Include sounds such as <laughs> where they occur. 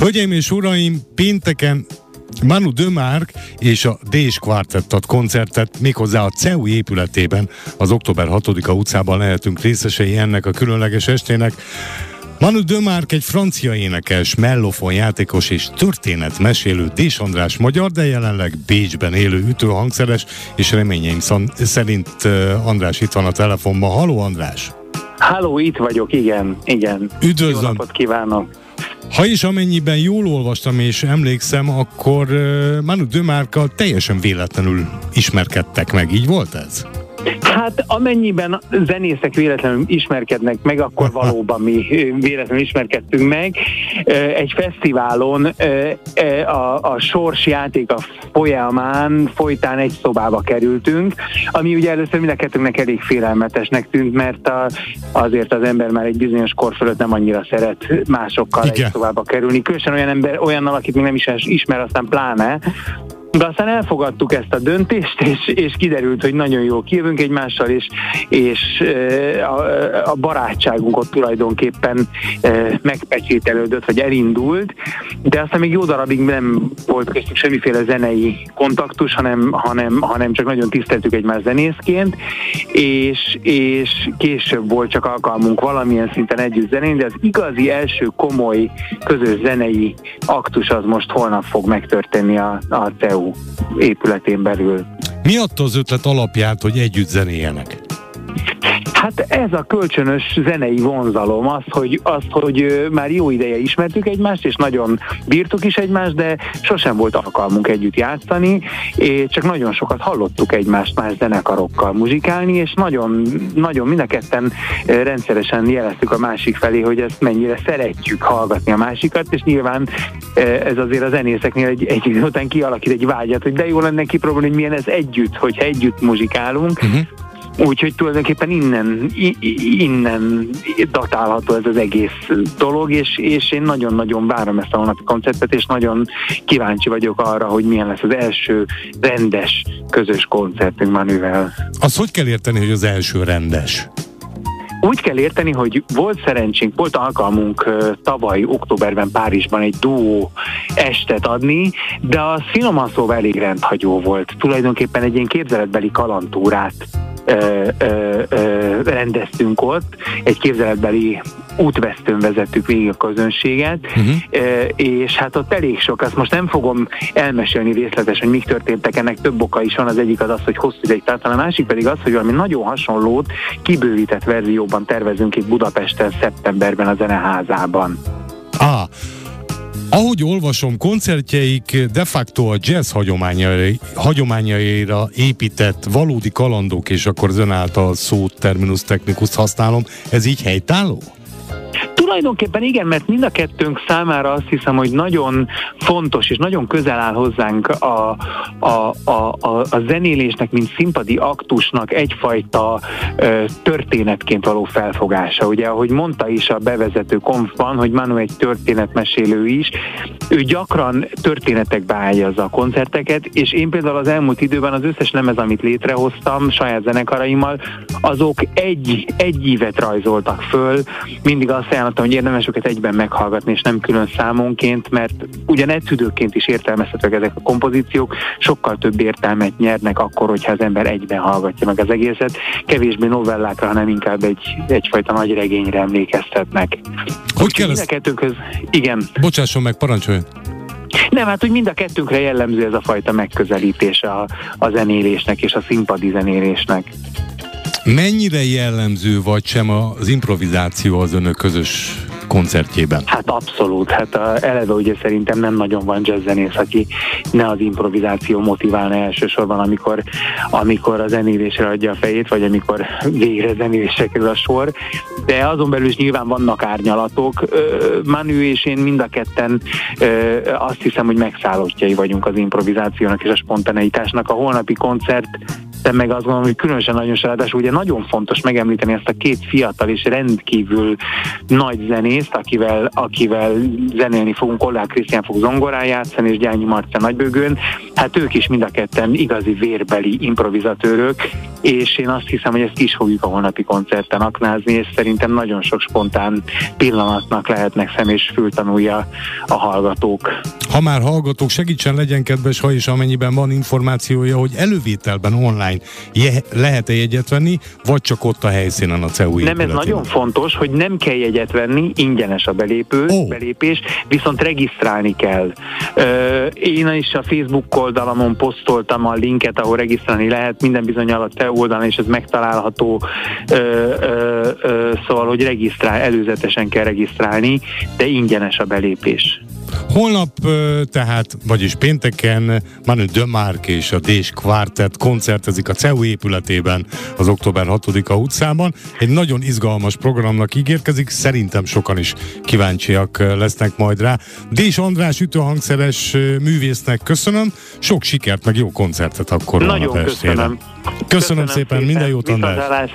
Hölgyeim és uraim, pénteken Manu Dömárk és a Dés Quartettat koncertet méghozzá a CEU épületében, az október 6-a utcában lehetünk részesei ennek a különleges estének. Manu Dömárk egy francia énekes, mellofon játékos és történetmesélő Dés András magyar, de jelenleg Bécsben élő ütőhangszeres, és reményeim szerint András itt van a telefonban. Haló András! Háló, itt vagyok, igen, igen. Üdvözlöm! Jó napot kívánok! Ha is amennyiben jól olvastam és emlékszem, akkor Manu Dömárkkal teljesen véletlenül ismerkedtek meg, így volt ez? Hát amennyiben zenészek véletlenül ismerkednek meg, akkor <laughs> valóban mi véletlenül ismerkedtünk meg. Egy fesztiválon a, a sors játék a folyamán folytán egy szobába kerültünk, ami ugye először mind a kettőnknek elég félelmetesnek tűnt, mert a, azért az ember már egy bizonyos kor fölött nem annyira szeret másokkal Igen. egy szobába kerülni. Különösen olyan ember, olyannal, akit még nem is ismer, aztán pláne, de aztán elfogadtuk ezt a döntést, és, és kiderült, hogy nagyon jó kijövünk egymással, és, és a, a barátságunk ott tulajdonképpen megpecsételődött, vagy elindult, de aztán még jó darabig nem volt köztük semmiféle zenei kontaktus, hanem, hanem, hanem csak nagyon tiszteltük egymást zenészként, és, és később volt csak alkalmunk valamilyen szinten együtt zenélni, de az igazi első komoly közös zenei aktus az most holnap fog megtörténni a, a CEU Épületén belül. Mi adta az ötlet alapját, hogy együtt zenéjenek? Hát ez a kölcsönös zenei vonzalom, az hogy, az, hogy már jó ideje ismertük egymást, és nagyon bírtuk is egymást, de sosem volt alkalmunk együtt játszani, és csak nagyon sokat hallottuk egymást más zenekarokkal muzsikálni, és nagyon, nagyon mind a ketten rendszeresen jeleztük a másik felé, hogy ezt mennyire szeretjük hallgatni a másikat, és nyilván ez azért a zenészeknél egy, egy után kialakít egy vágyat, hogy de jó lenne kipróbálni, hogy milyen ez együtt, hogyha együtt muzsikálunk, uh-huh. Úgyhogy tulajdonképpen innen, innen datálható ez az egész dolog, és, és én nagyon-nagyon várom ezt a holnapi koncertet, és nagyon kíváncsi vagyok arra, hogy milyen lesz az első rendes közös koncertünk Manővel. Az hogy kell érteni, hogy az első rendes? Úgy kell érteni, hogy volt szerencsénk, volt alkalmunk tavaly októberben Párizsban egy duó estet adni, de a finoman szóval elég rendhagyó volt. Tulajdonképpen egy ilyen képzeletbeli kalantúrát ö, ö, ö, rendeztünk ott, egy képzeletbeli útvesztőn vezettük végig a közönséget, uh-huh. és hát ott elég sok, azt most nem fogom elmesélni részletesen, hogy mik történtek, ennek több oka is van, az egyik az az, hogy hosszú ideig tart, a másik pedig az, hogy valami nagyon hasonlót kibővített verzióban tervezünk itt Budapesten szeptemberben a Zeneházában. Ah, ahogy olvasom, koncertjeik de facto a jazz hagyományaira, hagyományaira épített valódi kalandok, és akkor ön által szót terminus technikus használom, ez így helytálló? Tulajdonképpen igen, mert mind a kettőnk számára azt hiszem, hogy nagyon fontos és nagyon közel áll hozzánk a, a, a, a, a zenélésnek, mint színpadi aktusnak egyfajta ö, történetként való felfogása. Ugye, ahogy mondta is a bevezető konfban, hogy Manu egy történetmesélő is, ő gyakran történetekbe állja a koncerteket, és én például az elmúlt időben az összes lemez, amit létrehoztam saját zenekaraimmal, azok egy, egy ívet rajzoltak föl, mindig azt ajánlottam, hogy érdemes őket egyben meghallgatni, és nem külön számonként, mert ugyan etüdőként is értelmezhetőek ezek a kompozíciók, sokkal több értelmet nyernek akkor, hogyha az ember egyben hallgatja meg az egészet, kevésbé novellákra, hanem inkább egy, egyfajta nagy regényre emlékeztetnek. Hogy kell ez? Kettőnkhöz, igen. Bocsásson meg, parancsoljon. Nem, hát hogy mind a kettőnkre jellemző ez a fajta megközelítés a, a zenélésnek és a színpadi zenélésnek. Mennyire jellemző vagy sem az improvizáció az önök közös koncertjében? Hát abszolút, hát a, eleve ugye szerintem nem nagyon van jazzzenész, aki ne az improvizáció motiválna elsősorban, amikor, amikor a zenélésre adja a fejét, vagy amikor végre zenélésre kerül a sor, de azon belül is nyilván vannak árnyalatok. Manu és én mind a ketten azt hiszem, hogy megszállottjai vagyunk az improvizációnak és a spontaneitásnak. A holnapi koncert de meg azt gondolom, hogy különösen nagyon ráadásul ugye nagyon fontos megemlíteni ezt a két fiatal és rendkívül nagy zenészt, akivel, akivel zenélni fogunk, Ollák Krisztián fog zongorán játszani, és Gyányi Marcia nagybőgőn. Hát ők is mind a ketten igazi vérbeli improvizatőrök, és én azt hiszem, hogy ezt is fogjuk a holnapi koncerten aknázni, és szerintem nagyon sok spontán pillanatnak lehetnek szem és fültanulja a hallgatók. Ha már hallgatók, segítsen legyen kedves, ha is amennyiben van információja, hogy elővételben online je- lehet-e jegyet venni, vagy csak ott a helyszínen a CEU Nem, ez nagyon fontos, hogy nem kell jegyet venni, ingyenes a belépő, oh. belépés, viszont regisztrálni kell. Én is a Facebook oldalamon posztoltam a linket, ahol regisztrálni lehet, minden bizony a CEU oldalon, és ez megtalálható, szóval, hogy regisztrál, előzetesen kell regisztrálni, de ingyenes a belépés. Holnap tehát, vagyis pénteken Manu Dömárk és a Dés Quartet koncertezik a CEU épületében az október 6-a utcában. Egy nagyon izgalmas programnak ígérkezik, szerintem sokan is kíváncsiak lesznek majd rá. Dés András ütőhangszeres művésznek köszönöm, sok sikert, meg jó koncertet akkor Nagyon köszönöm. Köszönöm, köszönöm szépen, szépen, minden jót András!